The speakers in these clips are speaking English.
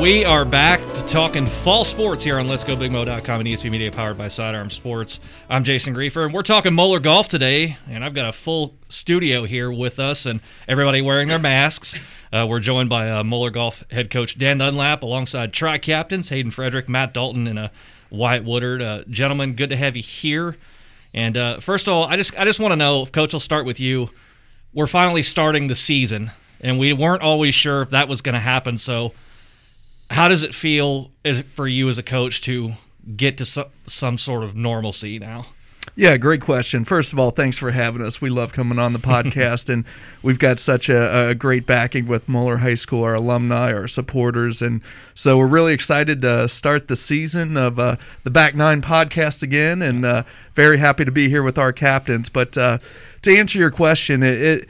We are back to talking fall sports here on Let's Go BigMoe.com and ESP Media powered by Sidearm Sports. I'm Jason Grefer, and we're talking Moeller Golf today. And I've got a full studio here with us, and everybody wearing their masks. Uh, we're joined by uh, Moeller Golf head coach Dan Dunlap, alongside tri captains Hayden Frederick, Matt Dalton, and uh, Wyatt Woodard. Uh, gentlemen, good to have you here. And uh, first of all, I just I just want to know, Coach, I'll start with you. We're finally starting the season, and we weren't always sure if that was going to happen. So how does it feel for you as a coach to get to some, some sort of normalcy now? Yeah, great question. First of all, thanks for having us. We love coming on the podcast, and we've got such a, a, great backing with Moeller High School, our alumni, our supporters, and so we're really excited to start the season of uh, the Back Nine podcast again, and uh, very happy to be here with our captains. But uh, to answer your question, it, it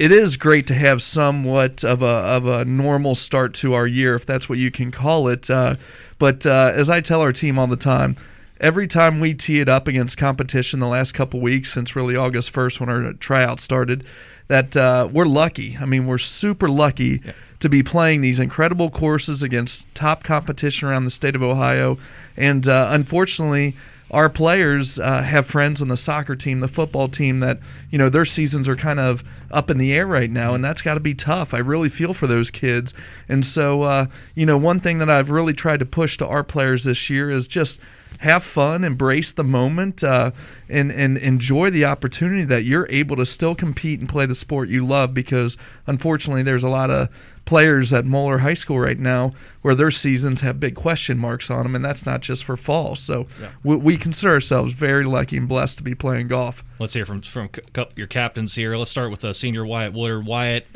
it is great to have somewhat of a of a normal start to our year, if that's what you can call it. Uh, but uh, as I tell our team all the time, every time we tee it up against competition the last couple weeks since really August first when our tryout started, that uh, we're lucky. I mean, we're super lucky. Yeah. To be playing these incredible courses against top competition around the state of Ohio, and uh, unfortunately, our players uh, have friends on the soccer team, the football team that you know their seasons are kind of up in the air right now, and that's got to be tough. I really feel for those kids, and so uh, you know one thing that I've really tried to push to our players this year is just have fun, embrace the moment, uh, and and enjoy the opportunity that you're able to still compete and play the sport you love. Because unfortunately, there's a lot of players at Moeller High School right now where their seasons have big question marks on them, and that's not just for fall. So yeah. we, we, consider ourselves very lucky and blessed to be playing golf. Let's hear from from your captains here. Let's start with uh, senior Wyatt Woodard. Wyatt,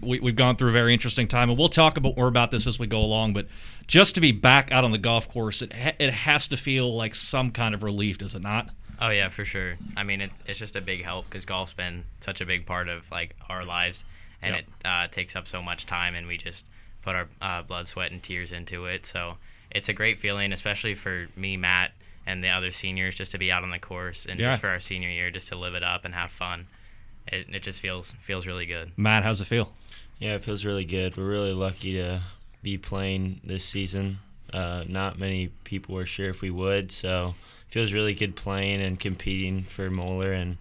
we, have gone through a very interesting time, and we'll talk about more about this as we go along. But just to be back out on the golf course, it ha- it has to feel like some kind of relief, does it not? Oh yeah, for sure. I mean, it's it's just a big help because golf's been such a big part of like our lives and yep. it uh, takes up so much time, and we just put our uh, blood, sweat, and tears into it. So it's a great feeling, especially for me, Matt, and the other seniors, just to be out on the course and yeah. just for our senior year, just to live it up and have fun. It, it just feels feels really good. Matt, how's it feel? Yeah, it feels really good. We're really lucky to be playing this season. Uh, not many people were sure if we would, so it feels really good playing and competing for Moeller, and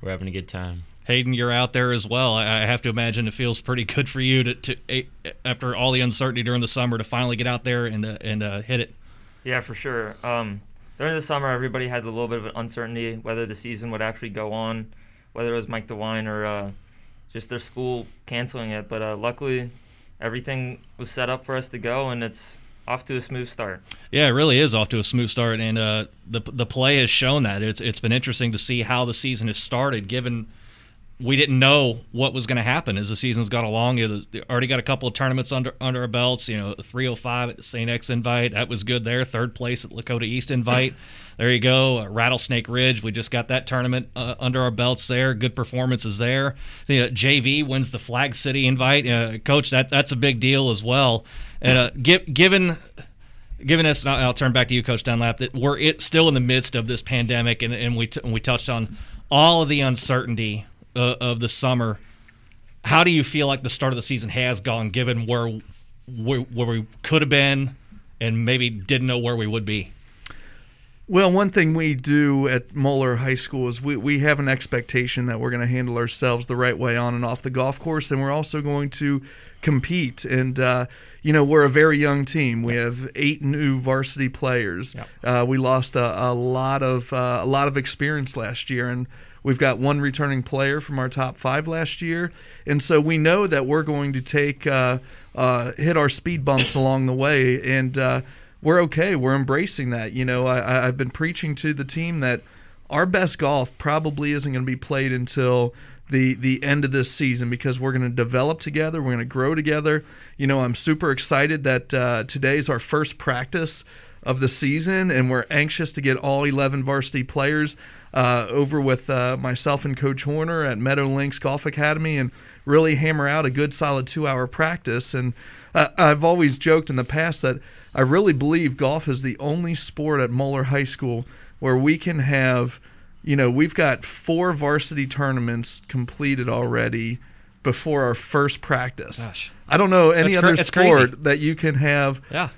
we're having a good time. Hayden, you're out there as well. I have to imagine it feels pretty good for you to, to after all the uncertainty during the summer, to finally get out there and uh, and uh, hit it. Yeah, for sure. Um, during the summer, everybody had a little bit of an uncertainty whether the season would actually go on, whether it was Mike DeWine or uh, just their school canceling it. But uh, luckily, everything was set up for us to go, and it's off to a smooth start. Yeah, it really is off to a smooth start, and uh, the the play has shown that. It's it's been interesting to see how the season has started, given we didn't know what was going to happen as the season's got along. It was, already got a couple of tournaments under under our belts. You know, 305 at the St. X Invite that was good there. Third place at Lakota East Invite. There you go. Uh, Rattlesnake Ridge. We just got that tournament uh, under our belts there. Good performances there. The uh, JV wins the Flag City Invite. Uh, Coach, that that's a big deal as well. And uh, given given us, I'll turn back to you, Coach Dunlap, that we're it, still in the midst of this pandemic, and, and we t- we touched on all of the uncertainty uh, of the summer. How do you feel like the start of the season has gone, given where where, where we could have been, and maybe didn't know where we would be? Well, one thing we do at Moeller High School is we, we have an expectation that we're going to handle ourselves the right way on and off the golf course, and we're also going to compete. And, uh, you know, we're a very young team. We have eight new varsity players. Yep. Uh, we lost a, a lot of uh, a lot of experience last year, and We've got one returning player from our top five last year, and so we know that we're going to take uh, uh, hit our speed bumps along the way, and uh, we're okay. We're embracing that. You know, I, I've been preaching to the team that our best golf probably isn't going to be played until the the end of this season because we're going to develop together. We're going to grow together. You know, I'm super excited that uh, today's our first practice of the season, and we're anxious to get all 11 varsity players uh, over with uh, myself and Coach Horner at Meadow Links Golf Academy and really hammer out a good solid two hour practice. And uh, I've always joked in the past that I really believe golf is the only sport at Moeller High School where we can have, you know, we've got four varsity tournaments completed already before our first practice. Gosh. I don't know any cra- other sport that you can have Yeah.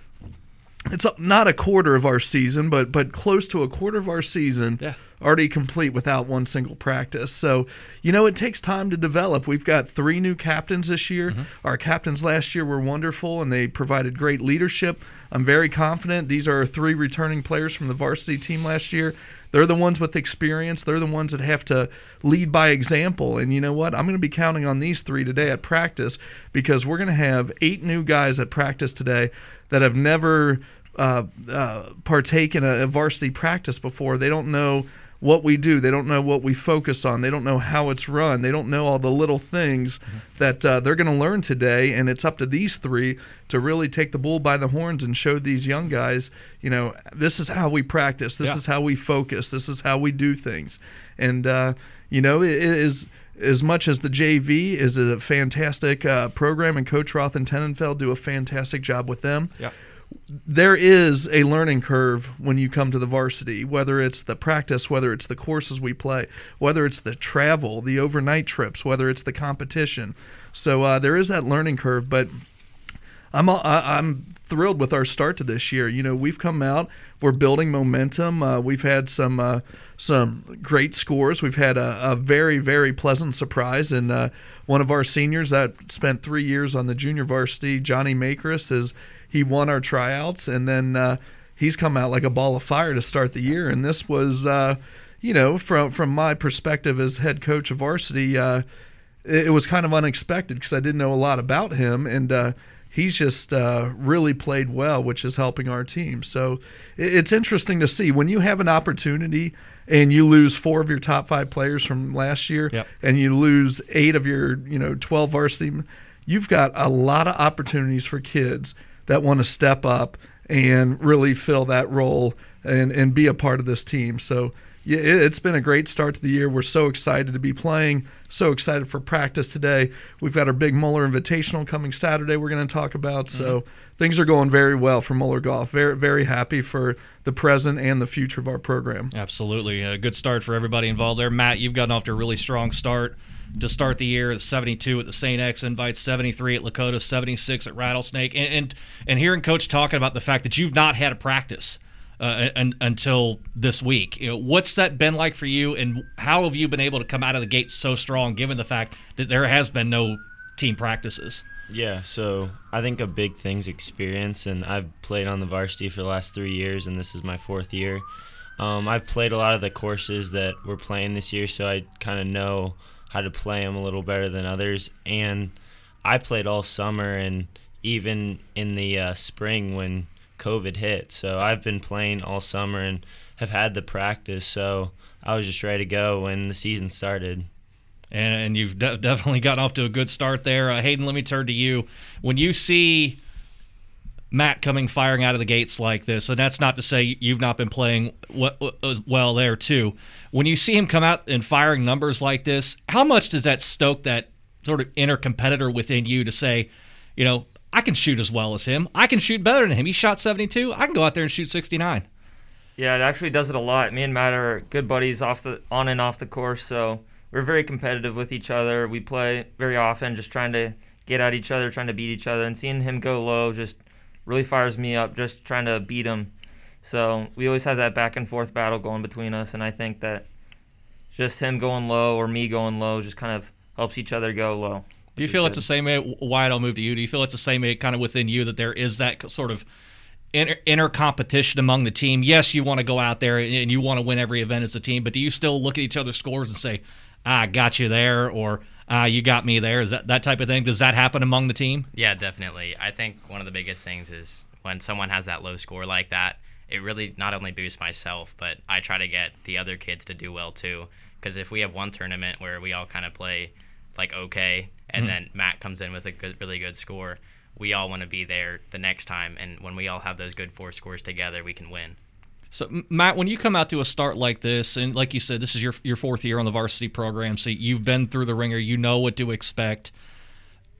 it's not a quarter of our season, but but close to a quarter of our season Yeah. Already complete without one single practice. So you know it takes time to develop. We've got three new captains this year. Mm-hmm. Our captains last year were wonderful and they provided great leadership. I'm very confident these are three returning players from the varsity team last year. They're the ones with experience. They're the ones that have to lead by example. And you know what? I'm going to be counting on these three today at practice because we're going to have eight new guys at practice today that have never uh, uh, partake in a, a varsity practice before. They don't know what we do. They don't know what we focus on. They don't know how it's run. They don't know all the little things that uh, they're going to learn today. And it's up to these three to really take the bull by the horns and show these young guys, you know, this is how we practice. This Yeah. is how we focus. This is how we do things. And, uh, you know, it, it is as much as the JV is a fantastic uh, program, and Coach Roth and Tenenfeld do a fantastic job with them Yeah. There is a learning curve when you come to the varsity, whether it's the practice, whether it's the courses we play, whether it's the travel, the overnight trips, whether it's the competition. So uh, there is that learning curve, but I'm I'm thrilled with our start to this year. You know, we've come out, we're building momentum. Uh, we've had some uh, some great scores. We've had a, a very very pleasant surprise, and uh, one of our seniors that spent three years on the junior varsity, Johnny Makris, is he won our tryouts, and then uh, he's come out like a ball of fire to start the year. And this was, uh, you know, from from my perspective as head coach of varsity. Uh, it, it was kind of unexpected because I didn't know a lot about him, and uh, he's just uh, really played well, which is helping our team. So it, it's interesting to see when you have an opportunity and you lose four of your top five players from last year, Yep. and you lose eight of your you know twelve varsity. You've got a lot of opportunities for kids that want to step up and really fill that role and, and be a part of this team. So yeah, it- it's been a great start to the year. We're so excited to be playing, so excited for practice today. We've got our big Moeller Invitational coming Saturday we're going to talk about. So mm-hmm. things are going very well for Moeller Golf. Very, very happy for the present and the future of our program. Absolutely. A good start for everybody involved there. Matt, you've gotten off to a really strong start to start the year. 72 at the St. X Invite, 73 at Lakota, 76 at Rattlesnake. And, and, and hearing Coach talking about the fact that you've not had a practice uh, un, until this week. You know, what's that been like for you, and how have you been able to come out of the gate so strong given the fact that there has been no team practices? Yeah, so I think a big thing's experience, and I've played on the varsity for the last three years, and this is my fourth year. Um, I've played a lot of the courses that we're playing this year, so I kind of know how to play them a little better than others. And I played all summer and even in the uh, spring when COVID hit. So I've been playing all summer and have had the practice. So I was just ready to go when the season started. and, and you've de- definitely gotten off to a good start there. Uh, Hayden, let me turn to you. When you see Matt coming firing out of the gates like this, and that's not to say you've not been playing well there too. When you see him come out and firing numbers like this, how much does that stoke that sort of inner competitor within you to say, you know, I can shoot as well as him. I can shoot better than him. He shot 72. I can go out there and shoot 69. Yeah, it actually does it a lot. Me and Matt are good buddies off the on and off the course, so we're very competitive with each other. We play very often, just trying to get at each other, trying to beat each other, and seeing him go low just really fires me up. Just trying to beat him. So we always have that back and forth battle going between us, and I think that just him going low or me going low just kind of helps each other go low. Do you feel it's the same way? Wyatt, I'll move to you. Do you feel it's the same way kind of within you that there is that sort of inner, inner competition among the team? Yes, you want to go out there and you want to win every event as a team, but do you still look at each other's scores and say, ah, I got you there, or ah, you got me there? Is that that type of thing? Does that happen among the team? Yeah, definitely. I think one of the biggest things is when someone has that low score like that, it really not only boosts myself, but I try to get the other kids to do well too. Because if we have one tournament where we all kind of play like okay, and mm-hmm. then Matt comes in with a good, really good score, we all want to be there the next time. And when we all have those good four scores together, we can win. So, Matt, when you come out to a start like this, and like you said, this is your your fourth year on the varsity program, so you've been through the ringer, you know what to expect.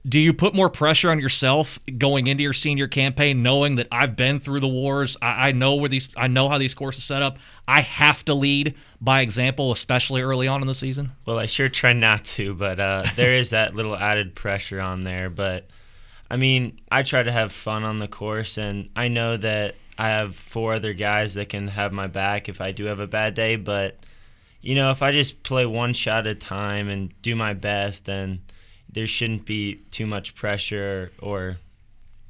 Do you put more pressure on yourself going into your senior campaign, knowing that I've been through the wars, I, I know where these, I know how these courses set up. I have to lead by example, especially early on in the season. Well, I sure try not to, but uh, there is that little added pressure on there. But I mean, I try to have fun on the course, and I know that I have four other guys that can have my back if I do have a bad day. But you know, if I just play one shot at a time and do my best, then there shouldn't be too much pressure or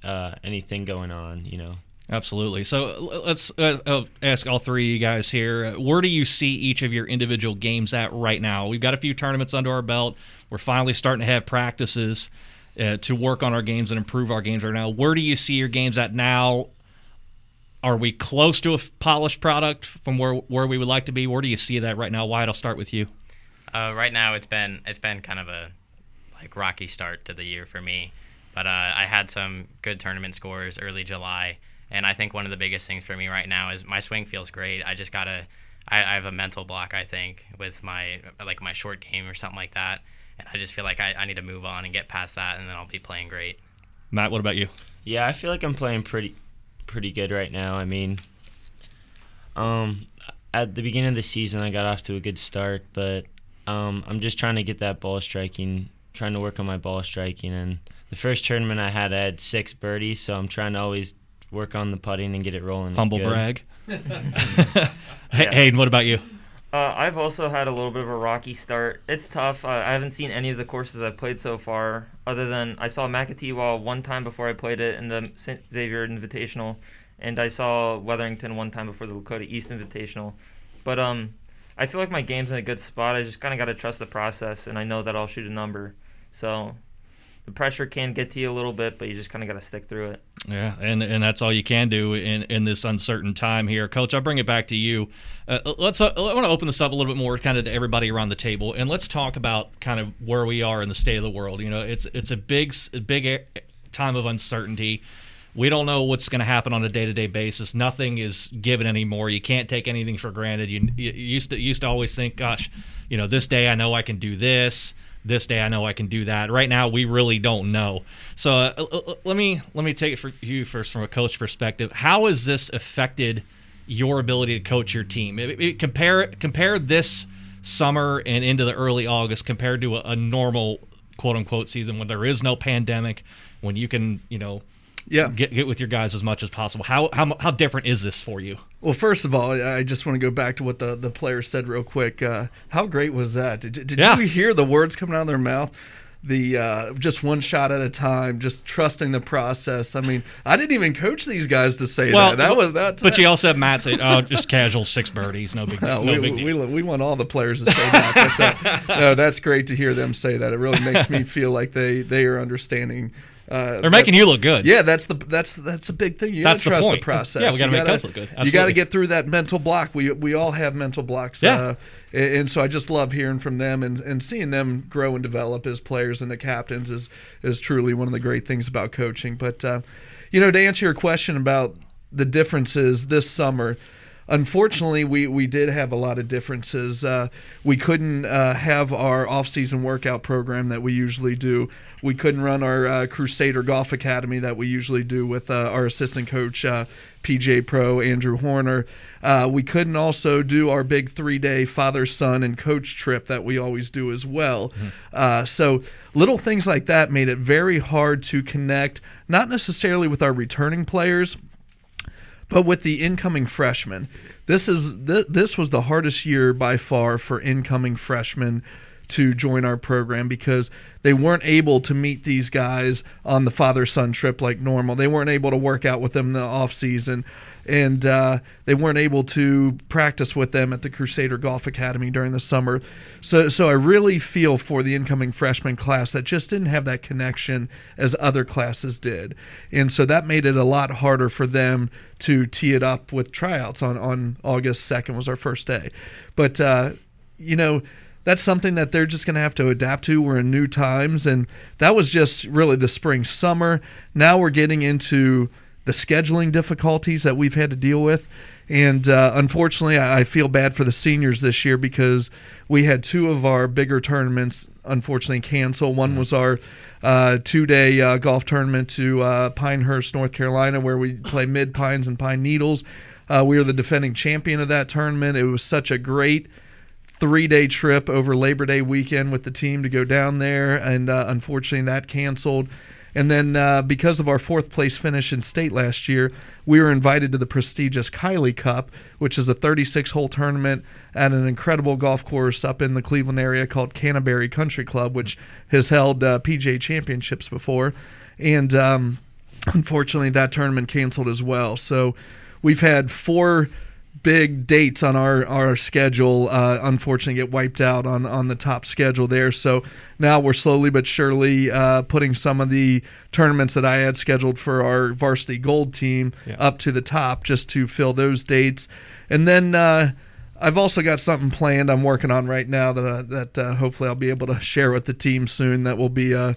uh, anything going on, you know. Absolutely. So let's uh, uh, ask all three of you guys here. Where do you see each of your individual games at right now? We've got a few tournaments under our belt. We're finally starting to have practices uh, to work on our games and improve our games right now. Where do you see your games at now? Are we close to a polished product from where where we would like to be? Where do you see that right now? Wyatt, I'll start with you. Uh, right now, it's been it's been kind of a like rocky start to the year for me. But uh, I had some good tournament scores early July, and I think one of the biggest things for me right now is my swing feels great. I just gotta, I, I have a mental block I think with my like my short game or something like that, and I just feel like I, I need to move on and get past that, and then I'll be playing great. Matt, what about you? Yeah, I feel like I'm playing pretty pretty good right now. I mean, um, at the beginning of the season, I got off to a good start, but um, I'm just trying to get that ball striking trying to work on my ball striking. And the first tournament I had, I had six birdies, so I'm trying to always work on the putting and get it rolling. Humble good. brag. hey, Hayden, what about you? Uh, I've also had a little bit of a rocky start. It's tough. Uh, I haven't seen any of the courses I've played so far, other than I saw Maketewah one time before I played it in the St. Xavier Invitational, and I saw Wetherington one time before the Lakota East Invitational. But um, I feel like my game's in a good spot. I just kind of got to trust the process, and I know that I'll shoot a number. So the pressure can get to you a little bit, but you just kind of got to stick through it. Yeah, and and that's all you can do in in this uncertain time here, Coach. I'll bring it back to you. Uh, let's. Uh, I want to open this up a little bit more, kind of to everybody around the table, and let's talk about kind of where we are in the state of the world. You know, it's it's a big big time of uncertainty. We don't know what's going to happen on a day to day basis. Nothing is given anymore. You can't take anything for granted. You, you used to used to always think, gosh, you know, this day I know I can do this this day I know I can do that. Right now we really don't know. So uh, let me let me take it for you first from a coach perspective. How has this affected your ability to coach your team? It, it, compare compare this summer and into the early August compared to a, a normal quote unquote season when there is no pandemic, when you can you know yeah. get get with your guys as much as possible. How how how different is this for you? Well, first of all, I just want to go back to what the the player said real quick. Uh, how great was that? Did, did yeah. you hear the words coming out of their mouth? The uh, just one shot at a time, just trusting the process. I mean, I didn't even coach these guys to say well, that. That was that. But you also have Matt say, "Oh, just casual six birdies, no big, no, no we, big deal." We, we want all the players to say that. But, uh, no, that's great to hear them say that. It really makes me feel like they they are understanding uh, They're making you look good. Yeah, that's the that's that's a big thing. You got to trust the, the, process. Yeah, we got to make coach look good. Absolutely. You got to get through that mental block. We we all have mental blocks. Yeah. Uh, and so I just love hearing from them and, and seeing them grow and develop as players and the captains is is truly one of the great things about coaching. But uh, you know, to answer your question about the differences this summer, unfortunately, we, we did have a lot of differences. Uh, we couldn't uh, have our off-season workout program that we usually do. We couldn't run our uh, Crusader Golf Academy that we usually do with uh, our assistant coach, uh, PGA Pro Andrew Horner. Uh, we couldn't also do our big three-day father-son and coach trip that we always do as well. Mm-hmm. so little things like that made it very hard to connect, not necessarily with our returning players – but with the incoming freshmen, this is th- this was the hardest year by far for incoming freshmen to join our program because they weren't able to meet these guys on the father son trip like normal. They weren't able to work out with them in the off season and uh, they weren't able to practice with them at the Crusader Golf Academy during the summer. So, so I really feel for the incoming freshman class that just didn't have that connection as other classes did, and so that made it a lot harder for them to tee it up with tryouts on on August second was our first day, but uh, you know that's something that they're just going to have to adapt to. We're in new times, and that was just really the spring summer. Now we're getting into the scheduling difficulties that we've had to deal with. And uh, unfortunately, I feel bad for the seniors this year because we had two of our bigger tournaments unfortunately cancel. One was our uh, two day uh, golf tournament to uh, Pinehurst, North Carolina, where we play Mid Pines and Pine Needles. Uh, we were the defending champion of that tournament. It was such a great three day trip over Labor Day weekend with the team to go down there, and uh, unfortunately that canceled. And then uh, because of our fourth place finish in state last year, we were invited to the prestigious Kylie Cup, which is a 36 hole tournament at an incredible golf course up in the Cleveland area called Canterbury Country Club, which has held uh, PGA championships before. And um, unfortunately, that tournament canceled as well. So we've had four big dates on our our schedule uh, unfortunately get wiped out on on the top schedule there so now we're slowly but surely uh, putting some of the tournaments that I had scheduled for our varsity gold team Yeah. up to the top just to fill those dates and then uh, I've also got something planned I'm working on right now that uh, that uh, hopefully I'll be able to share with the team soon that will be a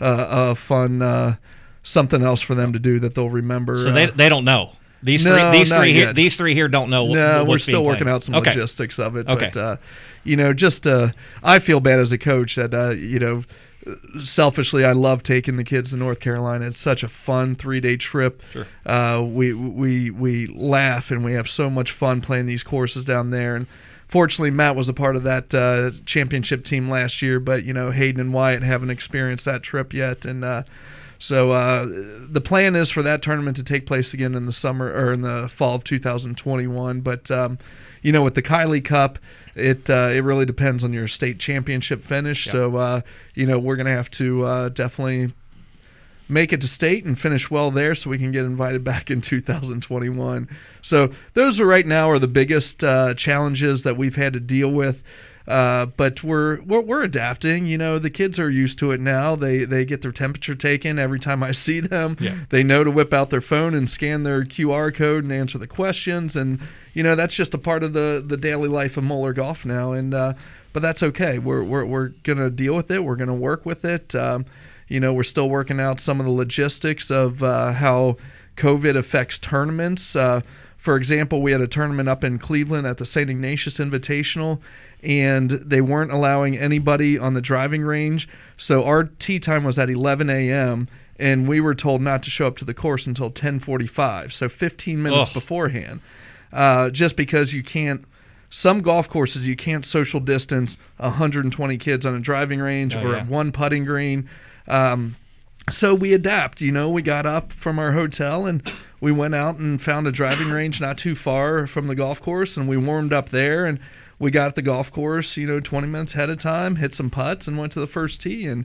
a, a fun uh, something else for them to do that they'll remember So they they don't know. These No, three these three here yet. these three here don't know. What, no, we're still working played. out some okay. logistics of it. Okay. But, uh, you know, just uh, I feel bad as a coach that, uh, you know, selfishly, I love taking the kids to North Carolina. It's such a fun three day trip. Sure. Uh, we, we, we laugh and we have so much fun playing these courses down there. And fortunately, Matt was a part of that uh, championship team last year, but, you know, Hayden and Wyatt haven't experienced that trip yet. And, uh, so uh, the plan is for that tournament to take place again in the summer or in the fall of 2021. But um, you know, with the Kylie Cup, it uh, it really depends on your state championship finish. So uh, you know, we're gonna have to uh, definitely make it to state and finish well there so we can get invited back in 2021 so those are right now are the biggest uh, challenges that we've had to deal with uh, but we're, we're we're adapting you know the kids are used to it now. They they get their temperature taken every time i see them. Yeah. they know to whip out their phone and scan their qr code and answer the questions. And you know that's just a part of the the daily life of moeller golf now. And uh, but that's okay. We're we're, we're gonna deal with it. We're gonna work with it. Um, you know, we're still working out some of the logistics of uh, how COVID affects tournaments. Uh, for example, we had a tournament up in Cleveland at the St. Ignatius Invitational, and they weren't allowing anybody on the driving range. So our tee time was at 11 a.m., and we were told not to show up to the course until 10:45, so 15 minutes Ugh. beforehand. Uh, just because you can't some golf courses you can't social distance 120 kids on a driving range Oh, or yeah. one putting green. Um, so we adapt. You know, we got up from our hotel and we went out and found a driving range not too far from the golf course, and we warmed up there. And we got the golf course, you know, 20 minutes ahead of time, hit some putts, and went to the first tee. And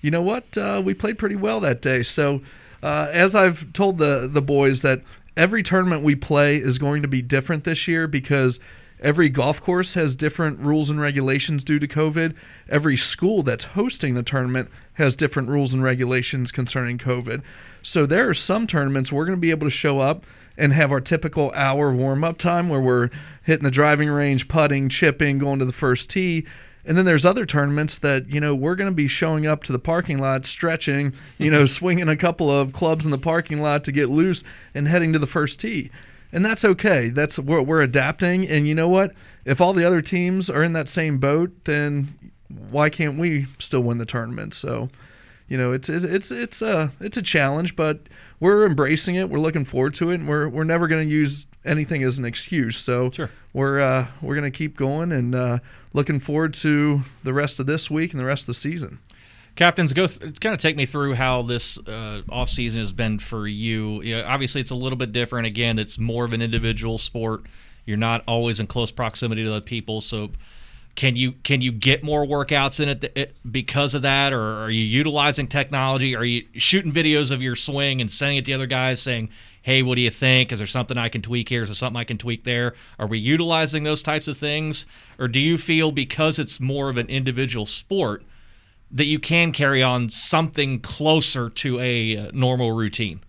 you know what? Uh, we played pretty well that day. So uh, as I've told the the boys that every tournament we play is going to be different this year because every golf course has different rules and regulations due to COVID. Every school that's hosting the tournament has different rules and regulations concerning COVID. So there are some tournaments we're going to be able to show up and have our typical hour warm up time where we're hitting the driving range, putting, chipping, going to the first tee. And then there's other tournaments that, you know, we're going to be showing up to the parking lot, stretching, you know, swinging a couple of clubs in the parking lot to get loose and heading to the first tee. And that's okay. That's we're, we're adapting. And you know what? If all the other teams are in that same boat, then why can't we still win the tournament? So, you know, it's it's it's it's a it's a challenge, but we're embracing it. We're looking forward to it, and we're we're never going to use anything as an excuse. So Sure. we're uh, we're going to keep going and uh, looking forward to the rest of this week and the rest of the season. Captains, go th- kind of take me through how this uh, off season has been for you. Obviously, it's a little bit different. Again, it's more of an individual sport. You're not always in close proximity to other people, so can you can you get more workouts in it, th- it because of that, or are you utilizing technology? Are you shooting videos of your swing and sending it to the other guys, saying, "Hey, what do you think? Is there something I can tweak here? Is there something I can tweak there?" Are we utilizing those types of things, or do you feel because it's more of an individual sport? That you can carry on something closer to a uh, normal routine.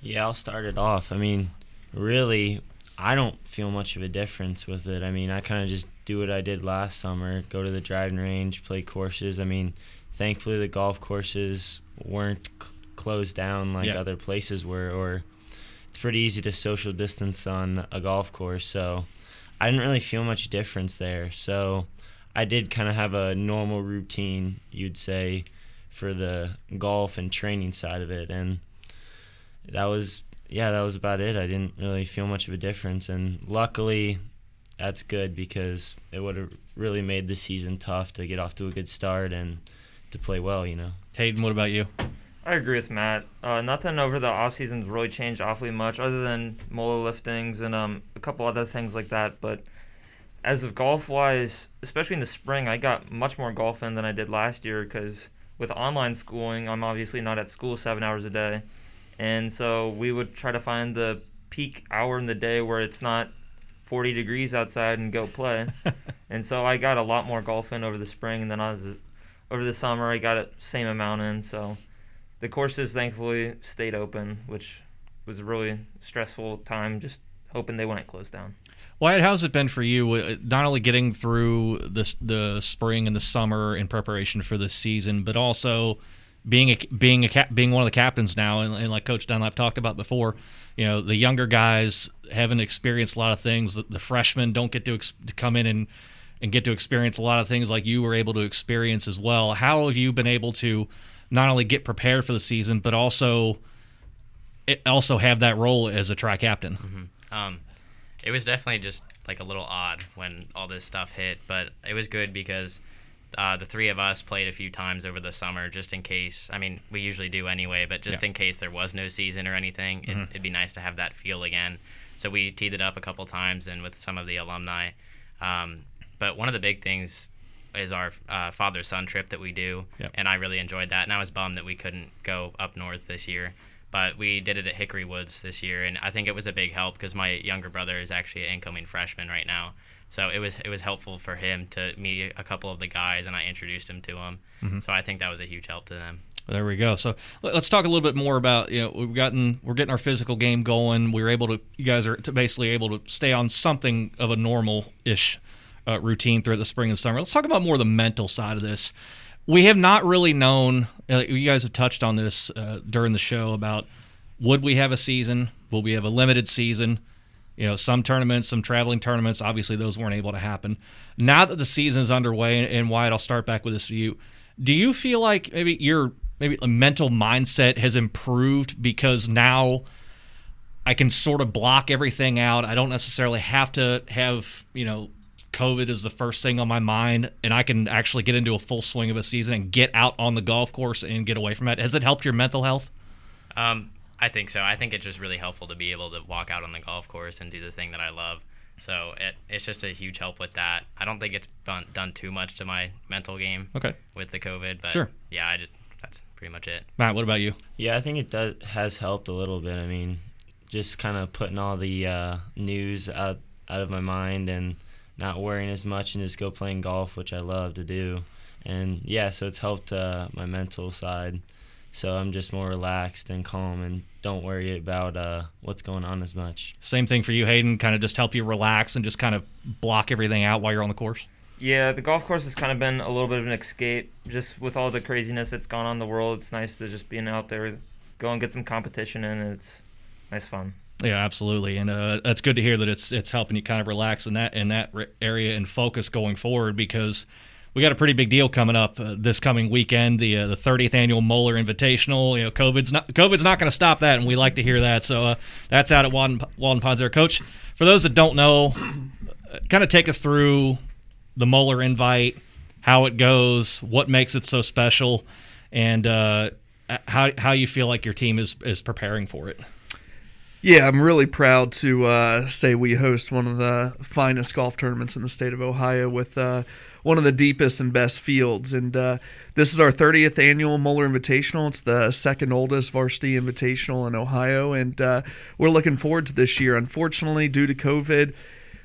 Yeah, I'll start it off. I mean, really, I don't feel much of a difference with it. I mean, I kind of just do what I did last summer go to the driving range, play courses. I mean, thankfully, the golf courses weren't c- closed down like Yeah. other places were, or it's pretty easy to social distance on a golf course, so I didn't really feel much difference there. So I did kind of have a normal routine, you'd say, for the golf and training side of it, and that was yeah, that was about it. I didn't really feel much of a difference, and luckily, that's good because it would have really made the season tough to get off to a good start and to play well. You know. Hayden, what about you? I agree with Matt. Uh, nothing over the off season's really changed awfully much, other than Moeller liftings and um, a couple other things like that. But as of golf wise, especially in the spring, I got much more golf in than I did last year because with online schooling, I'm obviously not at school seven hours a day, and so we would try to find the peak hour in the day where it's not 40 degrees outside and go play. and so I got a lot more golf in over the spring, and then I was over the summer I got a same amount in. So the courses thankfully stayed open, which was a really stressful time. Just hoping they wouldn't close down. Wyatt, how's it been for you? uh, Not only getting through this the spring and the summer in preparation for this season, but also being a being a being one of the captains now, and, and like Coach Dunlap talked about before, you know the younger guys haven't experienced a lot of things. The, the freshmen don't get to, ex- to come in and and get to experience a lot of things like you were able to experience as well. How have you been able to not only get prepared for the season, but also also have that role as a tri captain? Um, it was definitely just like a little odd when all this stuff hit, but it was good because uh, the three of us played a few times over the summer just in case. I mean, we usually do anyway, but just Yeah. in case there was no season or anything, it, it'd be nice to have that feel again. So we teed it up a couple times and with some of the alumni. Um, but one of the big things is our uh, father son trip that we do, Yep. and I really enjoyed that. And I was bummed that we couldn't go up north this year, but we did it at Hickory Woods this year, and I think it was a big help because my younger brother is actually an incoming freshman right now. So it was it was helpful for him to meet a couple of the guys, and I introduced him to them. So I think that was a huge help to them. There we go. So let- let's talk a little bit more about you know we've gotten we're getting our physical game going. We were able to you guys are basically able to stay on something of a normal ish uh, routine throughout the spring and summer. Let's talk about more the mental side of this. We have not really known. Uh, you guys have touched on this uh, during the show about would we have a season? Will we have a limited season? You know, some tournaments, some traveling tournaments. Obviously, those weren't able to happen. Now that the season is underway, and, and Wyatt, I'll start back with this for you. Do you feel like maybe your maybe mental mindset has improved because now I can sort of block everything out. I don't necessarily have to have you know COVID is the first thing on my mind, and I can actually get into a full swing of a season and get out on the golf course and get away from it. Has it helped your mental health? Um, I think so. I think it's just really helpful to be able to walk out on the golf course and do the thing that I love. So it, it's just a huge help with that. I don't think it's done, done too much to my mental game Okay, with the COVID, but Sure. yeah, I just that's pretty much it. Matt, what about you? Yeah, I think it does has helped a little bit. I mean, just kind of putting all the uh, news out out of my mind and not worrying as much and just go playing golf, which I love to do. And yeah, so it's helped uh, my mental side. So I'm just more relaxed and calm and don't worry about uh, what's going on as much. Same thing for you, Hayden. Kind of just help you relax and just kind of block everything out while you're on the course. Yeah, the golf course has kind of been a little bit of an escape. Just with all the craziness that's gone on in the world, it's nice to just being out there, go and get some competition in. And it's nice fun. Yeah, absolutely, and uh, that's good to hear that it's it's helping you kind of relax in that in that area and focus going forward because we got a pretty big deal coming up uh, this coming weekend the uh, the 30th annual Moeller Invitational. You know, COVID's not COVID's not going to stop that, and we like to hear that. So uh, that's out at Walden, Walden Ponds. There, Coach. For those that don't know, kind of take us through the Moeller Invite, how it goes, what makes it so special, and uh, how how you feel like your team is is preparing for it. Yeah, I'm really proud to uh, say we host one of the finest golf tournaments in the state of Ohio with uh, one of the deepest and best fields. And uh, this is our 30th annual Moeller Invitational. It's the second oldest varsity invitational in Ohio. And uh, we're looking forward to this year. Unfortunately, due to COVID,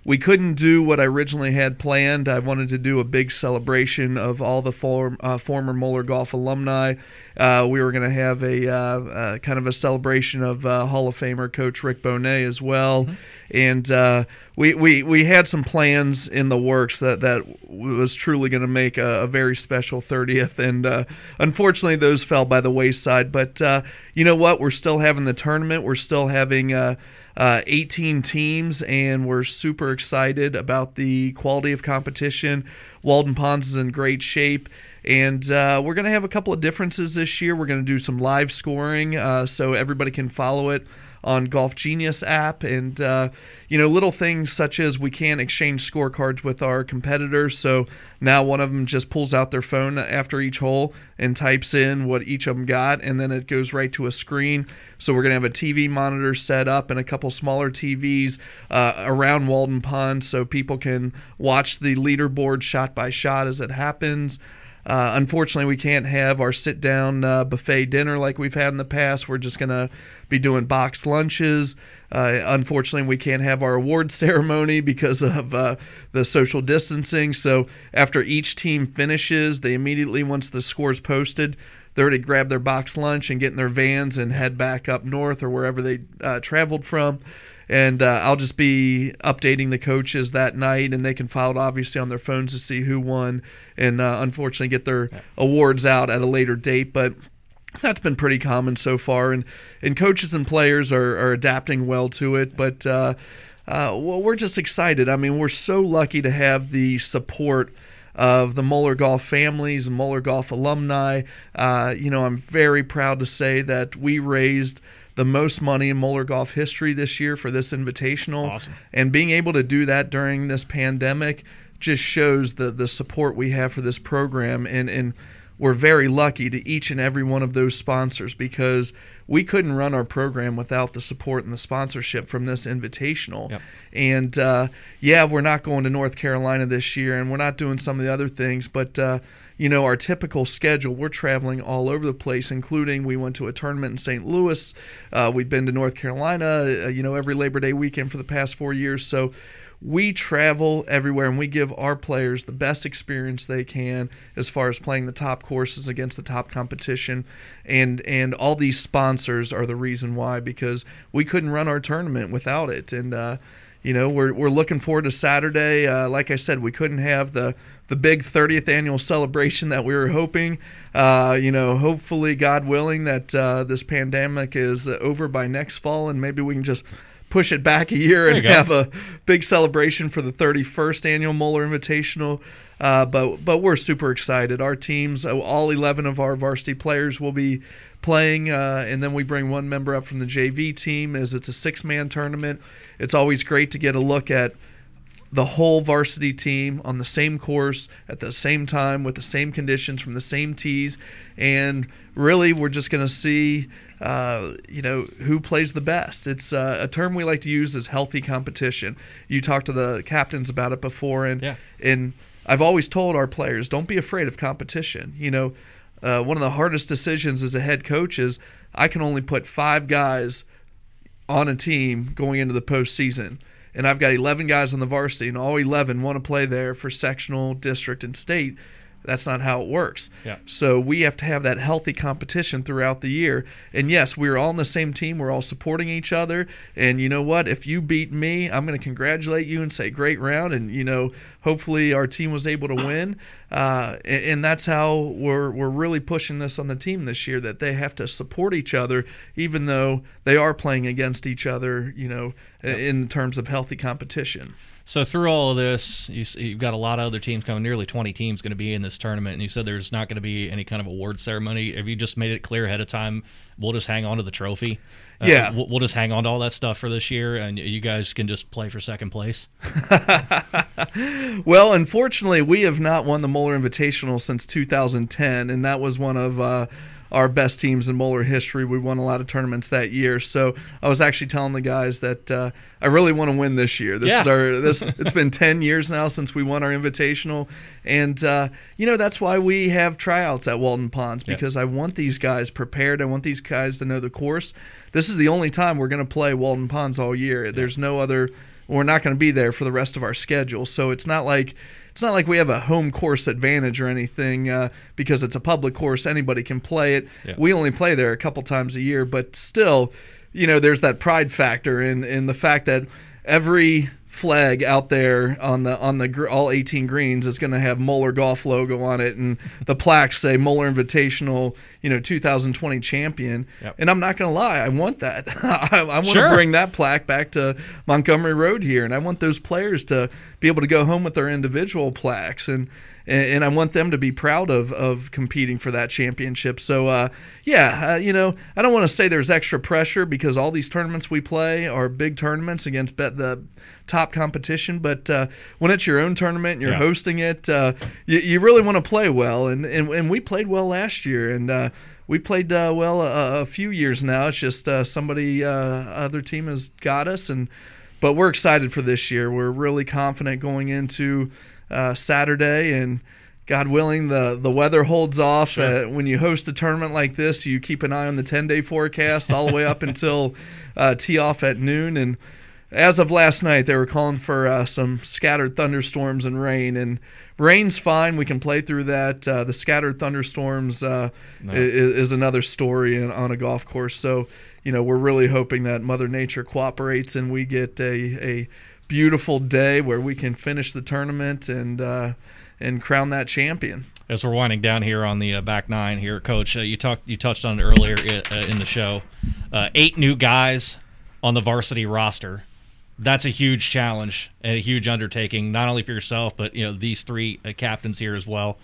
we couldn't do what I originally had planned. I wanted to do a big celebration of all the form, uh, former Moeller Golf alumni. Uh, we were going to have a uh, uh, kind of a celebration of uh, Hall of Famer Coach Rick Bonet as well, mm-hmm. and uh, we, we we had some plans in the works that that was truly going to make a, a, very special 30th, and unfortunately those fell by the wayside. But you know what? We're still having the tournament. We're still having uh, 18 teams, and we're super excited about the quality of competition. Walden Ponds is in great shape. And uh, we're going to have a couple of differences this year. We're going to do some live scoring uh, so everybody can follow it on Golf Genius app, and uh, you know little things such as we can't exchange scorecards with our competitors. So now one of them just pulls out their phone after each hole and types in what each of them got, and then it goes right to a screen. So we're gonna have a TV monitor set up and a couple smaller TVs uh, around Walden Pond, so people can watch the leaderboard shot by shot as it happens. Uh, unfortunately, we can't have our sit down uh, buffet dinner like we've had in the past. We're just going to be doing box lunches. Uh, unfortunately, we can't have our award ceremony because of uh, the social distancing. So, after each team finishes, they immediately, once the score's posted, they're to grab their box lunch and get in their vans and head back up north or wherever they uh, traveled from and uh, I'll just be updating the coaches that night, and they can file it obviously on their phones to see who won, and uh, unfortunately get their awards out at a later date. But that's been pretty common so far, and and coaches and players are, are adapting well to it. But uh, uh well, we're just excited. I mean, we're so lucky to have the support of the Moeller Golf families and Moeller Golf alumni. Uh, you know, I'm very proud to say that we raised the most money in Moeller golf history this year for this invitational. Awesome. And being able to do that during this pandemic just shows the the support we have for this program and and we're very lucky to each and every one of those sponsors because we couldn't run our program without the support and the sponsorship from this invitational. Yep. And uh, yeah, we're not going to North Carolina this year, and we're not doing some of the other things, but uh, you know, our typical schedule, we're traveling all over the place, including we went to a tournament in St. Louis. Uh, we've been to North Carolina, uh, you know, every Labor Day weekend for the past four years. So we travel everywhere and we give our players the best experience they can as far as playing the top courses against the top competition. And and all these sponsors are the reason why because we couldn't run our tournament without it. And uh, you know we're, we're looking forward to saturday. Uh, like i said we couldn't have the the big 30th annual celebration that we were hoping. Uh, you know, hopefully, God willing, that uh, this pandemic is over by next fall, and maybe we can just push it back a year and have a big celebration for the 31st annual Moeller Invitational. Uh, but but we're super excited. Our teams, uh, all 11 of our varsity players, will be playing, uh, and then we bring one member up from the JV team as it's a six-man tournament. It's always great to get a look at the whole varsity team on the same course at the same time with the same conditions from the same tees. And really we're just going to see uh, you know who plays the best. It's uh, a term we like to use is healthy competition. You talked to the captains about it before and yeah. and i've always told our players don't be afraid of competition. You know uh, one of the hardest decisions as a head coach is i can only put five guys on a team going into the postseason and I've got 11 guys on the varsity, and all 11 want to play there for sectional, district, and state. That's not how it works. Yeah. So we have to have that healthy competition throughout the year. And yes, we're all on the same team. We're all supporting each other. And you know what? If you beat me, I'm going to congratulate you and say great round. And you know, hopefully our team was able to win. Uh, and, and, that's how we're we're really pushing this on the team this year that they have to support each other, even though they are playing against each other. You know, in terms of healthy competition. So through all of this, you, have got a lot of other teams coming. Nearly 20 teams going to be in this tournament, and you said there's not going to be any kind of award ceremony. Have you just made it clear ahead of time? We'll just hang on to the trophy. Uh, yeah, we'll, we'll, just hang on to all that stuff for this year, and you guys can just play for second place. well, unfortunately, we have not won the Moeller Invitational since 2010, and that was one of. Uh, our best teams in Moeller history. We won a lot of tournaments that year. So I was actually telling the guys that uh, I really want to win this year. This yeah. is our this. it's been ten years now since we won our invitational, and uh, you know that's why we have tryouts at Walden Ponds because yeah. I want these guys prepared. I want these guys to know the course. This is the only time we're going to play Walden Ponds all year. Yeah. There's no other we're not going to be there for the rest of our schedule. So it's not like it's not like we have a home course advantage or anything uh, because it's a public course. Anybody can play it. Yeah. We only play there a couple times a year, but still, you know, there's that pride factor in in the fact that every flag out there on the on the all 18 greens is going to have Moeller Golf logo on it, and the plaques say Moeller Invitational, you know, 2020 champion. Yep. And I'm not going to lie, I want that. I, I want Sure. to bring that plaque back to Montgomery Road here, and I want those players to be able to go home with their individual plaques and. And I want them to be proud of, of competing for that championship. So, uh, yeah, uh, you know, I don't want to say there's extra pressure because all these tournaments we play are big tournaments against bet the top competition. But uh, when it's your own tournament and you're Yeah. hosting it, uh, you, you really want to play well. And, and, and we played well last year. And uh, we played uh, well a, a few years now. It's just uh, somebody, uh, other team has got us. And but we're excited for this year. We're really confident going into uh, Saturday and. God willing, the, the weather holds off. Sure. Uh, when you host a tournament like this, you keep an eye on the 10 day forecast all the way up until uh, tee off at noon. And as of last night, they were calling for uh, some scattered thunderstorms and rain. And rain's fine; we can play through that. Uh, the scattered thunderstorms uh, No. is, is another story in, on a golf course. So, you know, we're really hoping that Mother Nature cooperates and we get a a beautiful day where we can finish the tournament and uh, and crown that champion. as we're winding down here on the uh, back nine here, Coach, uh, you talked you touched on it earlier uh, in the show. Uh, eight new guys on the varsity roster. That's a huge challenge and a huge undertaking, not only for yourself, but you know these three uh, captains here as well.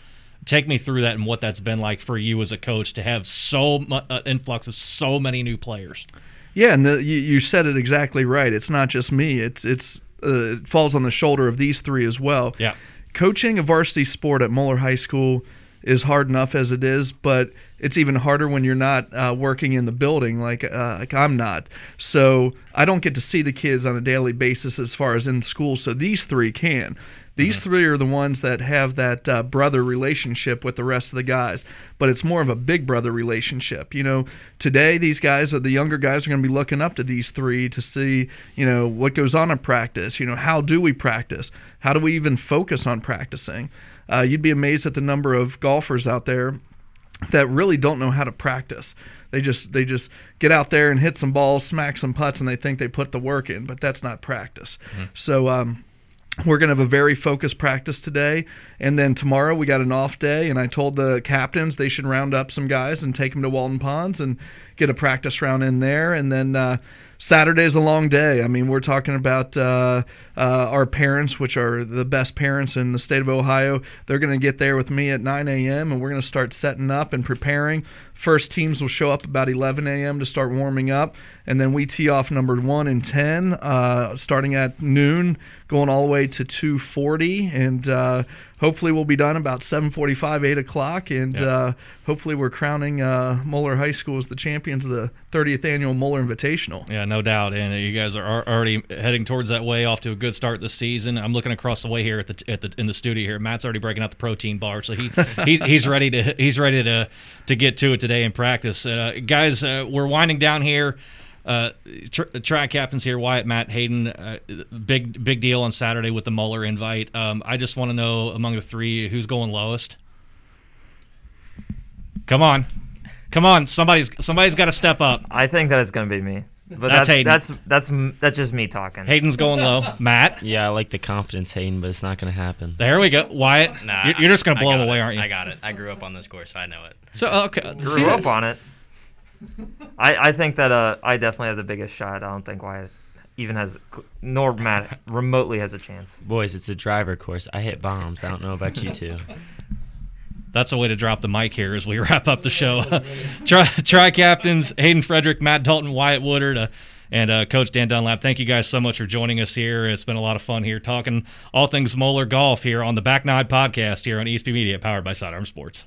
Take me through that and what that's been like for you as a coach to have so much uh, influx of so many new players. Yeah, and the, you, you said it exactly right. It's not just me. It's it's uh, it falls on the shoulder of these three as well. Yeah. coaching a varsity sport at Moeller High School is hard enough as it is, but it's even harder when you're not uh, working in the building like uh, like I'm not. So I don't get to see the kids on a daily basis as far as in school. So these three can. These three are the ones that have that uh, brother relationship with the rest of the guys, but it's more of a big brother relationship. You know, today these guys, are the younger guys, are going to be looking up to these three to see, you know, what goes on in practice. You know, how do we practice? How do we even focus on practicing? Uh, you'd be amazed at the number of golfers out there that really don't know how to practice. They just they just get out there and hit some balls, smack some putts, and they think they put the work in, but that's not practice. So um, we're going to have a very focused practice today, and then tomorrow we got an off day. And I told the captains they should round up some guys and take them to Walden Ponds and get a practice round in there, and then. Uh, Saturday's a long day. I mean, we're talking about uh, uh, our parents, which are the best parents in the state of Ohio. They're going to get there with me at 9 a.m. and we're going to start setting up and preparing. First teams will show up about 11 a.m. to start warming up, and then we tee off number one and 10, uh, starting at noon, going all the way to 2:40, and uh, hopefully we'll be done about 7:45, 8 o'clock, and Yeah. uh, hopefully we're crowning uh, Moeller High School as the champions of the 30th annual Moeller Invitational. Yeah, no doubt. And you guys are already heading towards that way, off to a good start this season. I'm looking across the way here at the at the in the studio here. Matt's already breaking out the protein bar, so he he's, he's ready to he's ready to to get to it today in practice. Uh, guys, uh, we're winding down here. Uh, tr- track captains here, Wyatt, Matt, Hayden. Uh, big big deal on Saturday with the Moeller invite. Um, I just want to know among the three who's going lowest. Come on, come on! Somebody's somebody's got to step up. I think that it's gonna be me. But That's that's Hayden. that's that's that's just me talking. Hayden's going low. Matt, Yeah, I like the confidence, Hayden, but it's not going to happen. There we go, Wyatt. Nah, you're, you're just gonna I blow him away, it. aren't you? I got it. I grew up on this course, so I know it. So okay, Grew see, up on it. I I think that uh I definitely have the biggest shot. I don't think Wyatt even has nor Matt remotely has a chance. Boys, it's a driver course. I hit bombs. I don't know about you two. That's a way to drop the mic here as we wrap up the show. try, tri-captains Hayden Frederick, Matt Dalton, Wyatt Woodard, uh, and uh, Coach Dan Dunlap. Thank you guys so much for joining us here. It's been a lot of fun here talking all things Moeller golf here on the Back Nine podcast here on ESP Media, powered by Sidearm Sports.